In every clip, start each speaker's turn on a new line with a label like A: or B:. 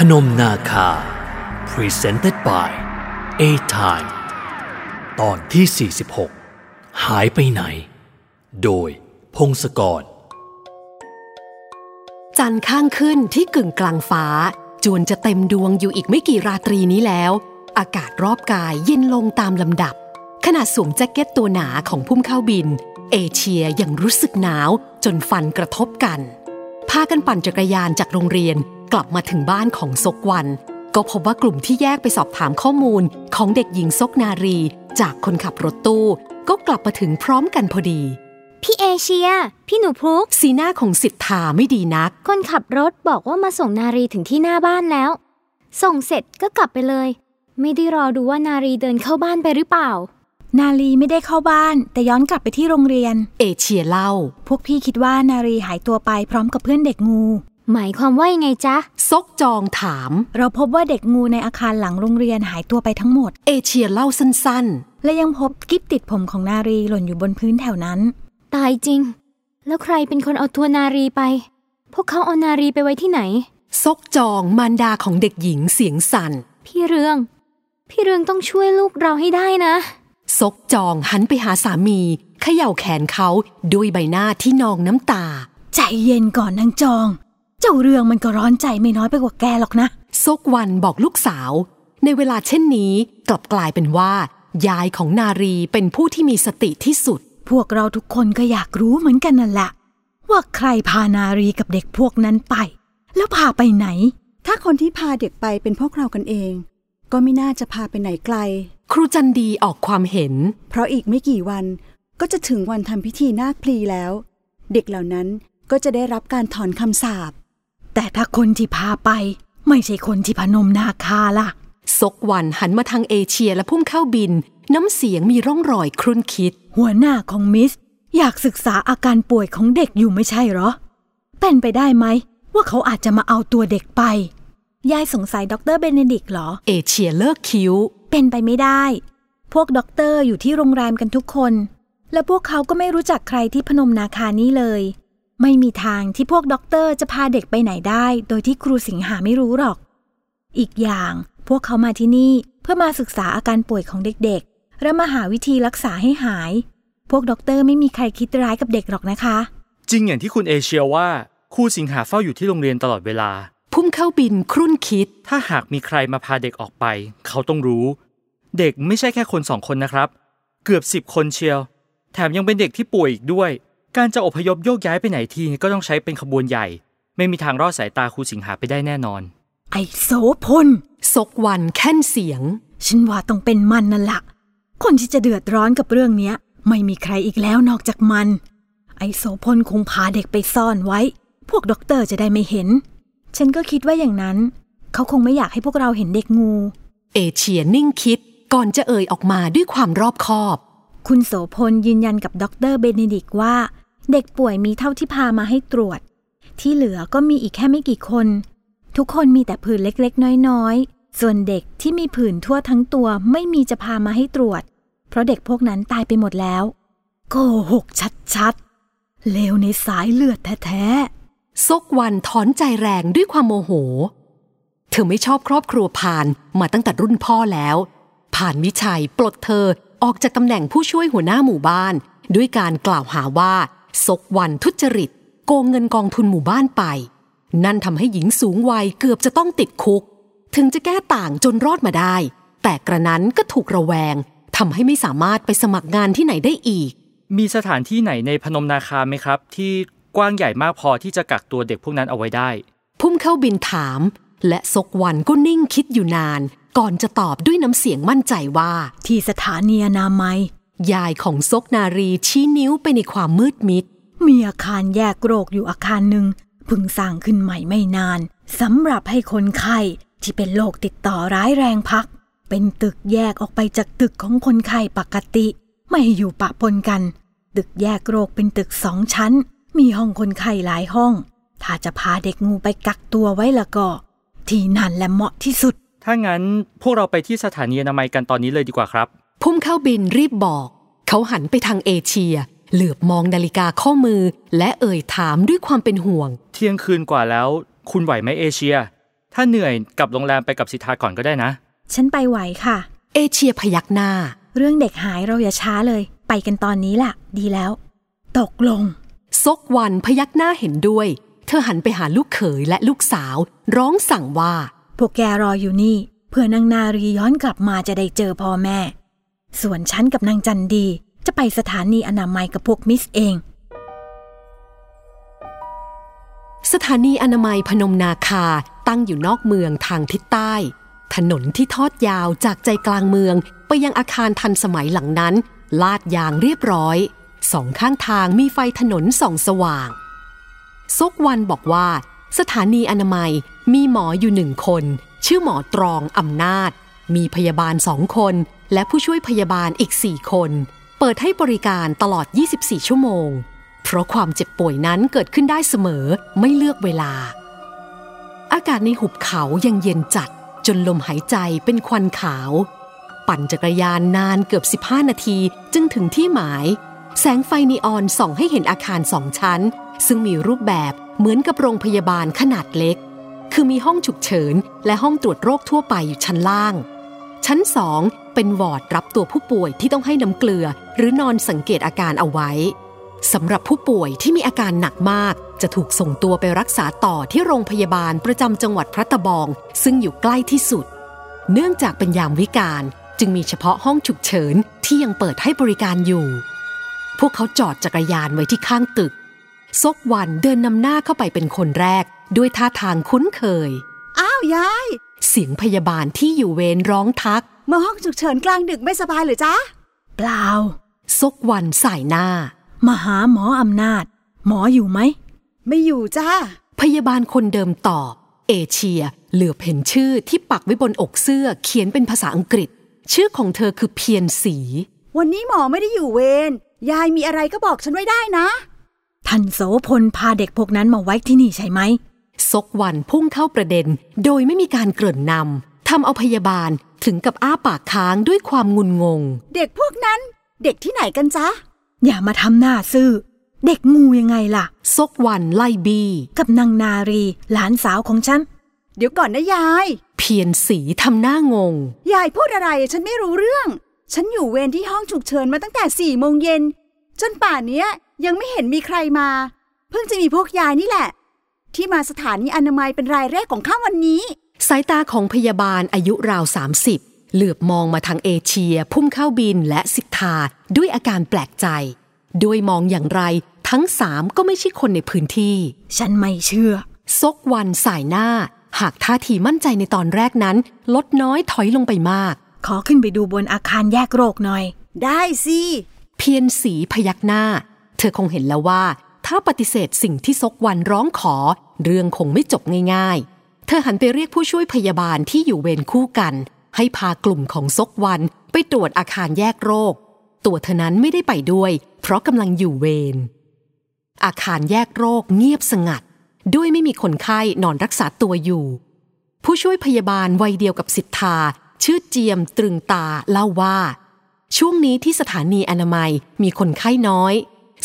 A: พนมนาคา Presented by A Time ตอนที่ 46 หายไปไหน โดยพงศกร
B: จันทร์ข้างขึ้นที่กึ่งกลางฟ้า จวนจะเต็มดวงอยู่อีกไม่กี่ราตรีนี้แล้ว อากาศรอบกายเย็นลงตามลำดับ ขณะสวมแจ็คเก็ตตัวหนาของพุ่มเข้าบิน เอเชียยังรู้สึกหนาวจนฟันกระทบกัน พากันปั่นจักรยานจากโรงเรียน กลับมาถึงบ้านของซกวัน ก็พบว่ากลุ่มที่แยกไปสอบถามข้อมูลของเด็กหญิงซกนารี จากคนขับรถตู้ ก็กลับมาถึงพร้อมกันพอดี
C: พี่เอเชีย พี่หนูพลุก
B: สีหน้าของสิทธาไม่ดีนัก
C: คนขับรถบอกว่ามาส่งนารีถึงที่หน้าบ้านแล้ว ส่งเสร็จก็กลับไปเลย ไม่ได้รอดูว่านารีเดินเข้าบ้านไปหรือเปล่า
D: นาลีไม่ได้เข้าบ้าน แต่ย้อนกลับไปที่โรงเรียน
B: เอเชียเล่า
D: พวกพี่คิดว่านาลีหายตัวไปพร้อมกับเพื่อนเด็กงู
C: หมายความว่ายังไงจ๊ะ
B: ซกจองถาม
D: เราพบว่าเด็กงูในอาคารหลังโรงเรียนหายตัวไปทั้งหมด
B: เอเชียเล่าสั้น
D: และยังพบกิ๊บติดผมของนารีหล่นอยู่บนพื้นแถวนั้น
C: ตายจริง แล้วใครเป็นคนเอาตัวนารีไป พวกเขาเอานารีไปไว้ที่ไหน
B: ๆซกจองมารดาของเด็กหญิงเสียงสั่น
C: พี่เรือง พี่เรืองต้องช่วยลูกเราให้ได้นะ
B: ซกจองหันไปหาสามีเขย่าแขนเขาด้วยใบหน้าที่นองน้ำตา
D: ใจเย็นก่อนนางจอง เจ้าเรื่องมันก็ร้อนใจไม่น้อยไปกว่าแกหรอกนะ
B: ซกวันบอกลูกสาว ในเวลาเช่นนี้กลับกลายเป็นว่า ยายของนารีเป็นผู้ที่มีสติที่สุด
D: พวกเราทุกคนก็อยากรู้เหมือนกันนั่นแหละว่าใครพานารีกับเด็กพวกนั้นไป แล้วพาไปไหน
E: ถ้าคนที่พาเด็กไปเป็นพวกเรากันเอง ก็ไม่น่าจะพาไปไหนไกล
B: ครูจันดีออกความเห็น
E: เพราะอีกไม่กี่วันก็จะถึงวันทำพิธีนาคพลีแล้ว เด็กเหล่านั้นก็จะได้รับการถอนคำสาป
D: แต่ถ้าคนที่พาไป ไม่ใช่คนที่พนมนาคาล่ะ
B: ซกวันหันมาทางเอเชียและพุ่มเข้าบิน น้ำเสียงมีร่องรอยครุ่นคิด
D: หัวหน้าของมิส อยากศึกษาอาการป่วยของเด็กอยู่ไม่ใช่เหรอ เป็นไปได้ไหม ว่าเขาอาจจะมาเอาตัวเด็กไป ยายสงสัยดรเบเนดิกเหรอ
B: เอเชียเลิกคิ้ว
D: เป็นไปไม่ได้ พวกด็อกเตอร์อยู่ที่โรงแรมกันทุกคน และพวกเขาก็ไม่รู้จักใครที่พนมนาคานี้เลย ไม่มีทางที่พวกด็อกเตอร์จะพาเด็กไปไหนได้ โดยที่ครูสิงหาไม่รู้หรอก อีกอย่างพวกเขามาที่นี่เพื่อมาศึกษาอาการป่วยของเด็กๆ และมาหาวิธีรักษาให้หาย พวกด็อกเตอร์ไม่มีใครคิดร้ายกับเด็กหรอกนะคะ
F: จริงอย่างที่คุณเอเชียว่าครูสิงหาเฝ้าอยู่ที่โรงเรียนตลอดเวลา
B: พุ่มเข้าบินครุ่นคิด
F: ถ้าหากมีใครมาพาเด็กออกไป เขาต้องรู้ เด็กไม่ใช่แค่คนสองคนนะครับ เกือบสิบคนเชียว แถมยังเป็นเด็กที่ป่วยอีกด้วย การจะอพยพโยกย้ายไปไหนทีก็ต้องใช้เป็นขบวนใหญ่ ไม่มีทางรอดสายตาครูสิงหาไปได้แน่นอน
D: ไอ้โสพล
B: ซกวันแค่นเสียง
D: ฉันว่าต้องเป็นมันนั่นละคนที่จะเดือดร้อนกับเรื่องเนี้ย ไม่มีใครอีกแล้วนอกจากมัน ไอ้โสพลคงพาเด็กไปซ่อนไว้ พวกด็อกเตอร์จะได้ไม่เห็น ฉันก็คิดว่าอย่างนั้น เขาคงไม่อยากให้พวกเราเห็นเด็กงู
B: เอเชียนิ่งคิดก่อนจะเอ่ยออกมาด้วยความรอบคอบ
D: คุณโสพลยืนยันกับด็อกเตอร์เบเนดิกว่า เด็กป่วยมีเท่าที่พามาให้ตรวจ ที่เหลือก็มีอีกแค่ไม่กี่คน ทุกคนมีแต่ผื่นเล็กๆ น้อยๆ ส่วนเด็กที่มีผื่นทั่วทั้งตัวไม่มีจะพามาให้ตรวจ เพราะเด็กพวกนั้นตายไปหมดแล้วโกหกชัดๆ เลวในสายเลือดแท้ๆ
B: ซกวันถอนใจแรงด้วยความโมโห เธอไม่ชอบครอบครัวพานมาตั้งแต่รุ่นพ่อแล้วผ่านวิชัยปลดเธอออกจากตำแหน่งผู้ช่วยหัวหน้าหมู่บ้าน ด้วยการกล่าวหาว่า ซกวันทุจริต โกงเงินกองทุนหมู่บ้านไป นั่นทำให้หญิงสูงวัยเกือบจะต้องติดคุก ถึงจะแก้ต่างจนรอดมาได้ แต่กระนั้นก็ถูกระแวงทำให้ไม่สามารถไปสมัครงานที่ไหนได้อีก
F: มีสถานที่ไหนในพนมนาคาไหมครับ ที่กว้างใหญ่มากพอที่จะกักตัวเด็กพวกนั้นเอาไว้ได้
B: พุ่มเข้าบินถาม และซกวันก็นิ่งคิดอยู่นาน ก่อนจะตอบด้วยน้ำเสียงมั่นใจว่า
D: ที่สถานีอนามัย
B: ยายของซกนารีชี้นิ้วไปในความมืดมิด
D: มีอาคารแยกโรคอยู่อาคารหนึ่งเพิ่งสร้างขึ้นใหม่ไม่นานสำหรับให้คนไข้ที่เป็นโรคติดต่อร้ายแรงพัก เป็นตึกแยกออกไปจากตึกของคนไข้ปกติ ไม่ให้อยู่ปะปนกัน ตึกแยกโรคเป็นตึกสองชั้น มีห้องคนไข้หลายห้อง ถ้าจะพาเด็กงูไปกักตัวไว้ละก็ ที่นั่นแหละเหมาะที่สุด
F: ถ้างั้นพวกเราไปที่สถานีอนามัยกันตอนนี้เลยดีกว่าครับ
B: พุ่มเข้าบินรีบบอก เขาหันไปทางเอเชีย เหลือบมองนาฬิกาข้อมือ และเอ่ยถามด้วยความเป็นห่วง
F: เที่ยงคืนกว่าแล้ว คุณไหวไหมเอเชีย ถ้าเหนื่อยกลับโรงแรมไปกับสิทธาก่อนก็ได้นะ
D: ฉันไปไหวค่ะ
B: เอเชียพยักหน้า
D: เรื่องเด็กหายเราอย่าช้าเลย ไปกันตอนนี้ล่ะ ดีแล้ว ตกลง
B: ซกวันพยักหน้าเห็นด้วย เธอหันไปหาลูกเขยและลูกสาว ร้องสั่งว่า
D: พวกแกรออยู่นี่ เพื่อนางนารีย้อนกลับมาจะได้เจอพ่อแม่ ส่วนฉันกับนางจันดีจะไปสถานีอนามัยกับพวกมิสเอง
B: สถานีอนามัยพนมนาคาตั้งอยู่นอกเมืองทางทิศใต้ ถนนที่ทอดยาวจากใจกลางเมือง ไปยังอาคารทันสมัยหลังนั้น ลาดยางเรียบร้อย สองข้างทางมีไฟถนนส่องสว่าง ซกวันบอกว่า สถานีอนามัยมีหมออยู่หนึ่งคน ชื่อหมอตรองอำนาจ มีพยาบาลสองคน และผู้ช่วยพยาบาลอีกสี่คน เปิดให้บริการตลอด 24 ชั่วโมง เพราะความเจ็บป่วยนั้นเกิดขึ้นได้เสมอไม่เลือกเวลา อากาศในหุบเขายังเย็นจัดจนลมหายใจเป็นควันขาว ปั่นจักรยานนานเกือบ 15 นาทีจึงถึงที่หมาย แสงไฟนีออนส่องให้เห็นอาคารสองชั้น ซึ่งมีรูปแบบเหมือนกับโรงพยาบาลขนาดเล็ก คือมีห้องฉุกเฉิน และห้องตรวจโรคทั่วไปอยู่ชั้นล่าง ชั้นสองเป็นวอร์ดรับตัวผู้ป่วยที่ต้องให้น้ำเกลือ หรือนอนสังเกตอาการเอาไว้สำหรับผู้ป่วยที่มีอาการหนักมาก จะถูกส่งตัวไปรักษาต่อที่โรงพยาบาลประจำจังหวัดพระตะบอง ซึ่งอยู่ใกล้ที่สุด เนื่องจากเป็นยามวิกาลจึงมีเฉพาะห้องฉุกเฉินที่ยังเปิดให้บริการอยู่ พวกเขาจอดจักรยานไว้ที่ข้างตึก ซกวันเดินนำหน้าเข้าไปเป็นคนแรก ด้วยท่าทางคุ้นเคย
E: ยาย
B: เสียงพยาบาลที่อยู่เวรร้องทัก
E: มาห้องฉุกเฉินกลางดึกไม่สบายหรือจ๊ะ
D: เปล่า
B: ซกวันสายหน้า
D: มาหาหมออำนาจ หมออยู่ไหม
E: ไม่อยู่จ้า
B: พยาบาลคนเดิมตอบ เอเชีย เหลือบเห็นชื่อที่ปักไว้บนอกเสื้อเขียนเป็นภาษาอังกฤษ ชื่อของเธอคือเพียรศรี
E: วันนี้หมอไม่ได้อยู่เวร ยายมีอะไรก็บอกฉันไว้ได้นะ
D: ท่านโสพลพาเด็กพวกนั้นมาไว้ที่นี่ใช่ไหม
B: ซกวันพุ่งเข้าประเด็น โดยไม่มีการเกริ่นนำทำเอาพยาบาลถึงกับอ้าปากค้างด้วยความงุนงง
E: เด็กพวกนั้น เด็กที่ไหนกันจ๊ะ
D: อย่ามาทำหน้าซื่อ เด็กงูยังไงล่ะ
B: ซกวันไล่บี
D: กับนางนารี หลานสาวของฉัน
E: เดี๋ยวก่อนนะยาย
B: เพียรสีทำหน้างง
E: ยายพูดอะไรฉันไม่รู้เรื่อง ฉันอยู่เวรที่ห้องฉุกเฉินมาตั้งแต่สี่โมงเย็นจนป่านเนี้ยยังไม่เห็นมีใครมา เพิ่งจะมีพวกยายนี่แหละ ที่มาสถานีอนามัยเป็นรายแรกของข้าวันนี้
B: สายตาของพยาบาลอายุราว 30 เหลือบมองมาทางเอเชีย พุ่มเข้าบินและสิทธาด้วยอาการแปลกใจ ด้วยมองอย่างไรทั้งสามก็ไม่ใช่คนในพื้นที่
D: ฉันไม่เชื่อ
B: ซกวันสายหน้า หากท่าทีมั่นใจในตอนแรกนั้น ลดน้อยถอยลงไปมาก
D: ขอขึ้นไปดูบนอาคารแยกโรคหน่อย
E: ได้สิ
B: เพียรสีพยักหน้า เธอคงเห็นแล้วว่า ถ้าปฏิเสธสิ่งที่ซกวันร้องขอ เรื่องคงไม่จบง่ายๆ เธอหันไปเรียกผู้ช่วยพยาบาลที่อยู่เวรคู่กัน ให้พากลุ่มของซกวันไปตรวจอาคารแยกโรค ตัวเธอนั้นไม่ได้ไปด้วย เพราะกำลังอยู่เวร อาคารแยกโรคเงียบสงัด ด้วยไม่มีคนไข้นอนรักษาตัวอยู่ ผู้ช่วยพยาบาลวัยเดียวกับสิทธาชื่อเจียมตรึงตาเล่าว่า ช่วงนี้ที่สถานีอนามัยมีคนไข้น้อย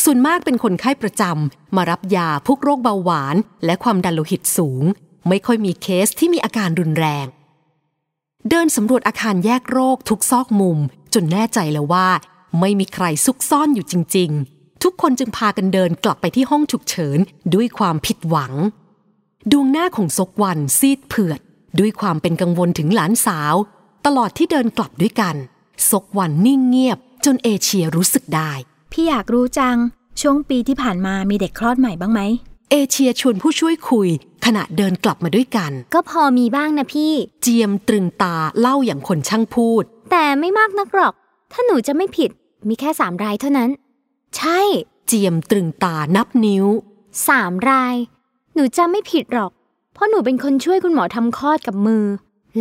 B: ส่วนมากเป็นคนไข้ประจำมารับยาพวกโรคเบาหวาน และความดันโลหิตสูง ไม่ค่อยมีเคสที่มีอาการรุนแรง เดินสำรวจอาคารแยกโรคทุกซอกมุม จนแน่ใจแล้วว่า ไม่มีใครซุกซ่อนอยู่จริง ๆ ทุกคนจึงพากันเดินกลับไปที่ห้องฉุกเฉินด้วยความผิดหวัง ดวงหน้าของซกวันซีดเผือด ด้วยความเป็นกังวลถึงหลานสาว ตลอดที่เดินกลับด้วยกันซกวันนิ่งเงียบจนเอเชียรู้สึกได้
D: พี่อยากรู้จัง ช่วงปีที่ผ่านมามีเด็กคลอดใหม่บ้างไหม
B: เอเชียชวนผู้ช่วยคุย ขณะเดินกลับมาด้วยกัน
C: ก็พอมีบ้างนะพี่
B: เจียมตรึงตาเล่าอย่างคนช่างพูด
C: แต่ไม่มากนักหรอก ถ้าหนูจะไม่ผิด มีแค่สามรายเท่านั้น ใช่
B: เจียมตรึงตานับนิ้ว
C: สามราย หนูจำไม่ผิดหรอก เพราะหนูเป็นคนช่วยคุณหมอทำคลอดกับมือ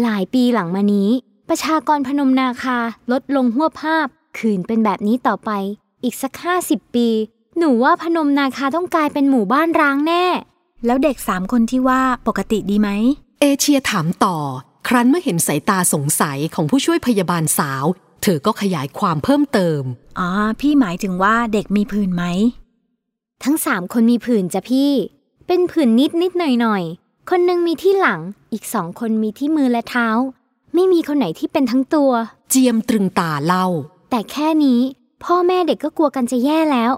C: หลายปีหลังมานี้ ประชากรพนมนาคาลดลงหัวภาพ คืนเป็นแบบนี้ต่อไป อีกสักห้าสิบปี หนูว่าพนมนาคาต้องกลายเป็นหมู่บ้านร้างแน่
D: แล้วเด็กสามคนที่ว่าปกติดีไหม
B: เอเชียถามต่อ ครั้นเมื่อเห็นสายตาสงสัยของผู้ช่วยพยาบาลสาว เธอก็ขยายความเพิ่มเติม
D: อ๋อ พี่หมายถึงว่าเด็กมีผื่นไหม
C: ทั้งสามคนมีผื่นจ้ะพี่ เป็นผื่นนิดนิดหน่อยหน่อยๆคนหนึงมีที่หลัง อีกสองคนมีที่มือและเท้า ไม่มีคนไหนที่เป็นทั้งตัว
B: เจียมตรึงตาเล่า
C: แต่แค่นี้ พ่อแม่เด็กก็กลัวกันจะแย่แล้ว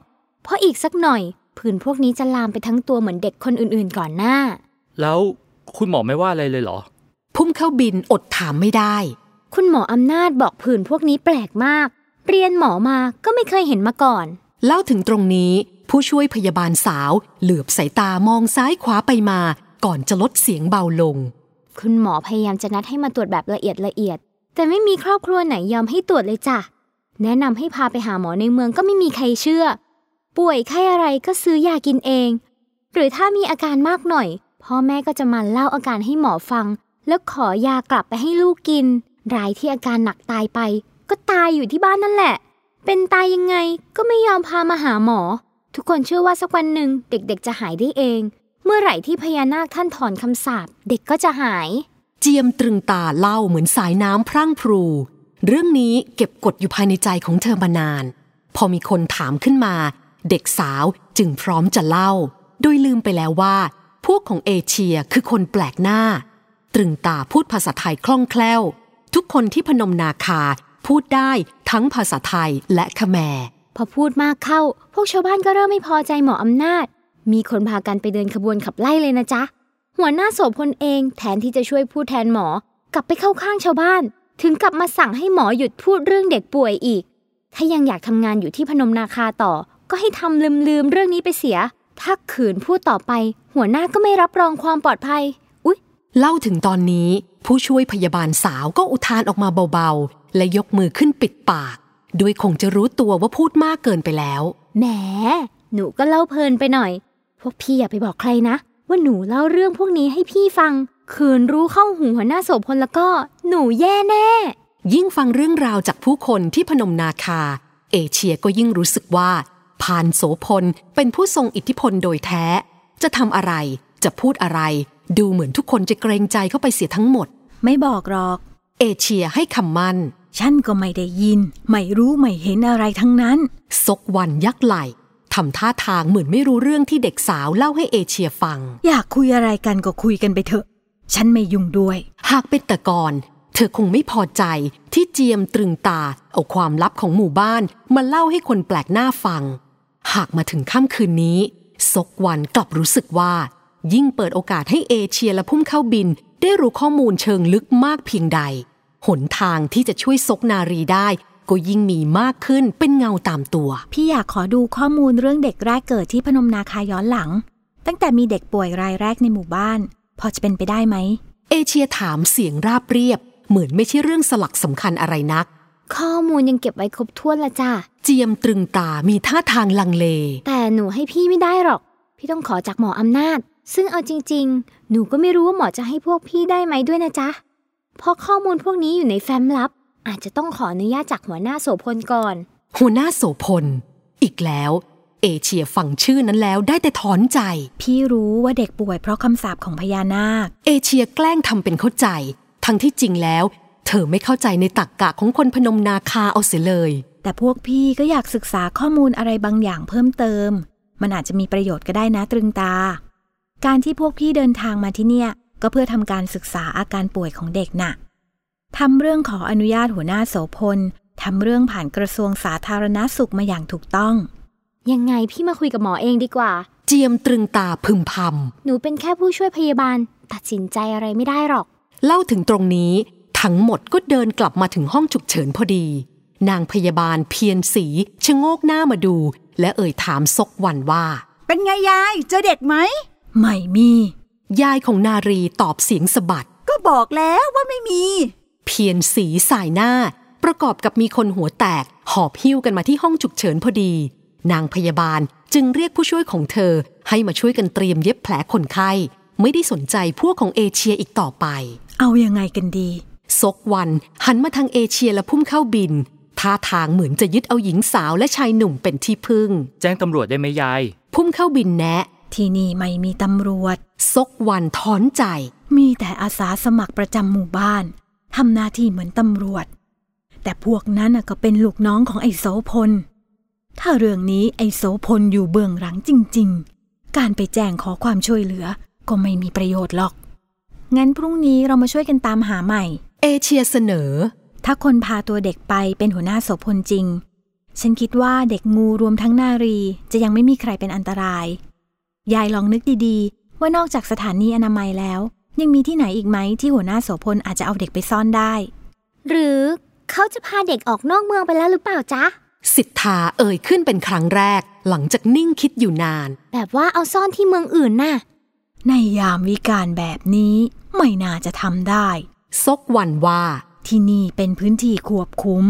C: เพราะอีกสักหน่อยผื่นพวกนี้จะลามไปทั้งตัวเหมือนเด็กคนอื่นๆก่อนหน้า
F: แล้วคุณหมอไม่ว่าอะไรเลยเหรอ
B: พุ่มเข้าบินอดถามไม่ได้
C: คุณหมออำนาจบอกผื่นพวกนี้แปลกมาก เรียนหมอมาก็ไม่เคยเห็นมาก่อน
B: เล่าถึงตรงนี้ผู้ช่วยพยาบาลสาว เหลือบสายตามองซ้ายขวาไปมา ก่อนจะลดเสียงเบาลง
C: คุณหมอพยายามจะนัดให้มาตรวจแบบละเอียดละเอียด แต่ไม่มีครอบครัวไหนยอมให้ตรวจเลยจ้ะ แนะนำให้พาไปหาหมอในเมืองก็ไม่มีใครเชื่อ ป่วยไข้อะไรก็ซื้อยากินเอง หรือถ้ามีอาการมากหน่อย พ่อแม่ก็จะมาเล่าอาการให้หมอฟัง แล้วขอยากลับไปให้ลูกกิน รายที่อาการหนักตายไป ก็ตายอยู่ที่บ้านนั่นแหละ เป็นตายยังไงก็ไม่ยอมพามาหาหมอ ทุกคนเชื่อว่าสักวันหนึ่งเด็กๆจะหายได้เอง เมื่อไหร่ที่พญานาคท่านถอนคำสาปเด็กก็จะหาย
B: เจียมตรึงตาเล่าเหมือนสายน้ำพรั่งพรู เรื่องนี้เก็บกดอยู่ภายในใจของเธอมานาน พอมีคนถามขึ้นมา เด็กสาวจึงพร้อมจะเล่า โดยลืมไปแล้วว่า พวกของเอเชียคือคนแปลกหน้า ตรึงตาพูดภาษาไทยคล่องแคล่ว ทุกคนที่พนมนาคาพูดได้ทั้งภาษาไทยและขแมร
C: พอพูดมากเข้า พวกชาวบ้านก็เริ่มไม่พอใจหมออำนาจ มีคนพากันไปเดินขบวนขับไล่เลยนะจ๊ะ หัวหน้าโสพลเองแทนที่จะช่วยพูดแทนหมอกลับไปเข้าข้างชาวบ้าน ถึงกลับมาสั่งให้หมอหยุดพูดเรื่องเด็กป่วยอีก ถ้ายังอยากทำงานอยู่ที่พนมนาคาต่อ ก็ให้ทำลืมๆเรื่องนี้ไปเสีย ถ้าขืนพูดต่อไป หัวหน้าก็ไม่รับรองความปลอดภัย อุ๊ย
B: เล่าถึงตอนนี้ ผู้ช่วยพยาบาลสาวก็อุทานออกมาเบาๆ และยกมือขึ้นปิดปากโดยคงจะรู้ตัวว่าพูดมากเกินไปแล้ว
C: แหม หนูก็เล่าเพลินไปหน่อย พวกพี่อย่าไปบอกใครนะ ว่าหนูเล่าเรื่องพวกนี้ให้พี่ฟังคืนรู้เข้าหูหัวหน้าโสพลแล้วก็หนูแย่แน่
B: ยิ่งฟังเรื่องราวจากผู้คนที่พนมนาคา เอเชียก็ยิ่งรู้สึกว่า พานโสพลเป็นผู้ทรงอิทธิพลโดยแท้ จะทำอะไรจะพูดอะไร ดูเหมือนทุกคนจะเกรงใจเข้าไปเสียทั้งหมด
D: ไม่บอกหรอก
B: เอเชียให้คำมั่น
D: ฉันก็ไม่ได้ยิน ไม่รู้ไม่เห็นอะไรทั้งนั้น
B: ซกวันยักไหลทำท่าทางเหมือนไม่รู้เรื่องที่เด็กสาวเล่าให้เอเชียฟัง
D: อยากคุยอะไรกันก็คุยกันไปเถอะ ฉันไม่ยุ่งด้วย
B: หากเป็นแต่ก่อน เธอคงไม่พอใจที่เจียมตรึงตาเอาความลับของหมู่บ้านมาเล่าให้คนแปลกหน้าฟัง หากมาถึงค่ำคืนนี้ ซกวันกลับรู้สึกว่า ยิ่งเปิดโอกาสให้เอเชียและพุ่มเข้าบิน ได้รู้ข้อมูลเชิงลึกมากเพียงใด หนทางที่จะช่วยซกนารีได้ก็ยิ่งมีมากขึ้นเป็นเงาตามตัว
D: พี่อยากขอดูข้อมูลเรื่องเด็กแรกเกิดที่พนมนาคาย้อนหลัง ตั้งแต่มีเด็กป่วยรายแรกในหมู่บ้าน พอจะเป็นไปได้ไหม
B: เอเชียถามเสียงราบเรียบ เหมือนไม่ใช่เรื่องสลักสำคัญอะไรนัก
C: ข้อมูลยังเก็บไว้ครบถ้วนละจ้ะ
B: เจียมตรึงตามีท่าทางลังเล
C: แต่หนูให้พี่ไม่ได้หรอก พี่ต้องขอจากหมออำนาจ ซึ่งเอาจริง ๆ หนูก็ไม่รู้ว่าหมอจะให้พวกพี่ได้ไหมด้วยนะจ๊ะ เพราะข้อมูลพวกนี้อยู่ในแฟ้มลับ อาจจะต้องขออนุญาตจากหัวหน้าโสพลก่อน
B: หัวหน้าโสพล อีกแล้ว เอเชียฟังชื่อนั้นแล้วได้แต่ถอนใจ
D: พี่รู้ว่าเด็กป่วยเพราะคำสาปของพญานาค
B: เอเชียแกล้งทำเป็นเข้าใจ ทั้งที่จริงแล้ว เธอไม่เข้าใจในตักกะของคนพนมนาคาเอาเสียเลย
D: แต่พวกพี่ก็อยากศึกษาข้อมูลอะไรบางอย่างเพิ่มเติม มันอาจจะมีประโยชน์ก็ได้นะตรึงตา การที่พวกพี่เดินทางมาที่เนี่ย ก็เพื่อทำการศึกษาอาการป่วยของเด็กน่ะทำเรื่องขออนุญาตหัวหน้าโสพลทำเรื่องผ่านกระทรวงสาธารณสุขมาอย่างถูกต้อง
C: ยังไงพี่มาคุยกับหมอเองดีกว่า
B: เจียมตรึงตาพึมพ
C: หนูเป็นแค่ผู้ช่วยพยาบาล ตัดสินใจอะไรไม่ได้หรอกำ
B: เล่าถึงตรงนี้ ทั้งหมดก็เดินกลับมาถึงห้องฉุกเฉินพอดี นางพยาบาลเพียรสีชะโงกหน้ามาดู และเอ่ยถามซกวันว่า
E: เป็นไงยาย เจอเด็กไหม
D: ไม่มี
B: ยายของนารีตอบเสียงสะบัด
E: ก็บอกแล้วว่าไม่มี
B: เพียรสีสายหน้า ประกอบกับมีคนหัวแตก หอบหิ้วกันมาที่ห้องฉุกเฉินพอดี นางพยาบาลจึงเรียกผู้ช่วยของเธอให้มาช่วยกันเตรียมเย็บแผลคนไข้ ไม่ได้สนใจพวกของเอเชียอีกต่อไป
D: เอายังไงกันดี
B: ซกวันหันมาทางเอเชียและพุ่มเข้าบินท่าทางเหมือนจะยึดเอาหญิงสาวและชายหนุ่มเป็นที่พึ่ง
F: แจ้งตำรวจได้ไหมยาย
B: พุ่มเข้าบินแนะ
D: ที่นี่ไม่มีตำรวจ
B: ซกวันถอนใจ
D: มีแต่อาสาสมัครประจำหมู่บ้านทำหน้าที่เหมือนตำรวจ แต่พวกนั้นน่ะก็เป็นลูกน้องของไอ้โสพล ถ้าเรื่องนี้ไอ้โสพลอยู่เบื้องหลังจริง ๆ การไปแจ้งขอความช่วยเหลือก็ไม่มีประโยชน์หรอก งั้นพรุ่งนี้เรามาช่วยกันตามหาใหม่
B: เอเชียเสนอ
D: ถ้าคนพาตัวเด็กไปเป็นหัวหน้าโสพลจริง ฉันคิดว่าเด็กงูรวมทั้งนารีจะยังไม่มีใครเป็นอันตราย ยายลองนึกดีๆ ว่านอกจากสถานีอนามัยแล้ว ยังมีที่ไหนอีกไหมที่หัวหน้าโสพลอาจจะเอาเด็กไปซ่อนได้
C: หรือเขาจะพาเด็กออกนอกเมืองไปแล้วหรือเปล่าจ๊ะ
B: สิทธาเอ่ยขึ้นเป็นครั้งแรก หลังจากนิ่งคิดอยู่นาน
C: แบบว่าเอาซ่อนที่เมืองอื่นน่ะ
D: ในยามวิการแบบนี้ไม่น่าจะทำได้
B: ซกวันว่า
D: ที่นี่เป็นพื้นที่ควบคุม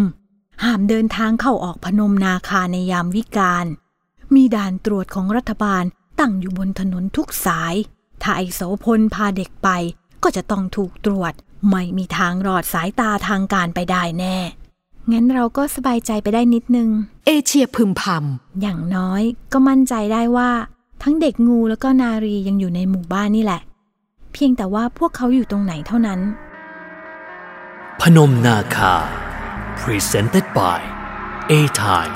D: ห้ามเดินทางเข้าออกพนมนาคาในยามวิการ มีด่านตรวจของรัฐบาลตั้งอยู่บนถนนทุกสาย ถ้าไอโสพลพาเด็กไปก็จะต้องถูกตรวจ ไม่มีทางรอดสายตาทางการไปได้แน่ งั้นเราก็สบายใจไปได้นิดนึง
B: เอเชียพึมพ
D: อย่างน้อยก็มั่นใจได้ว่า ทั้งเด็กงูแล้วก็นารียังอยู่ในหมู่บ้านนี่แหละ เพียงแต่ว่าพวกเขาอยู่ตรงไหนเท่านั้น
A: พนมนาคา Presented by A Time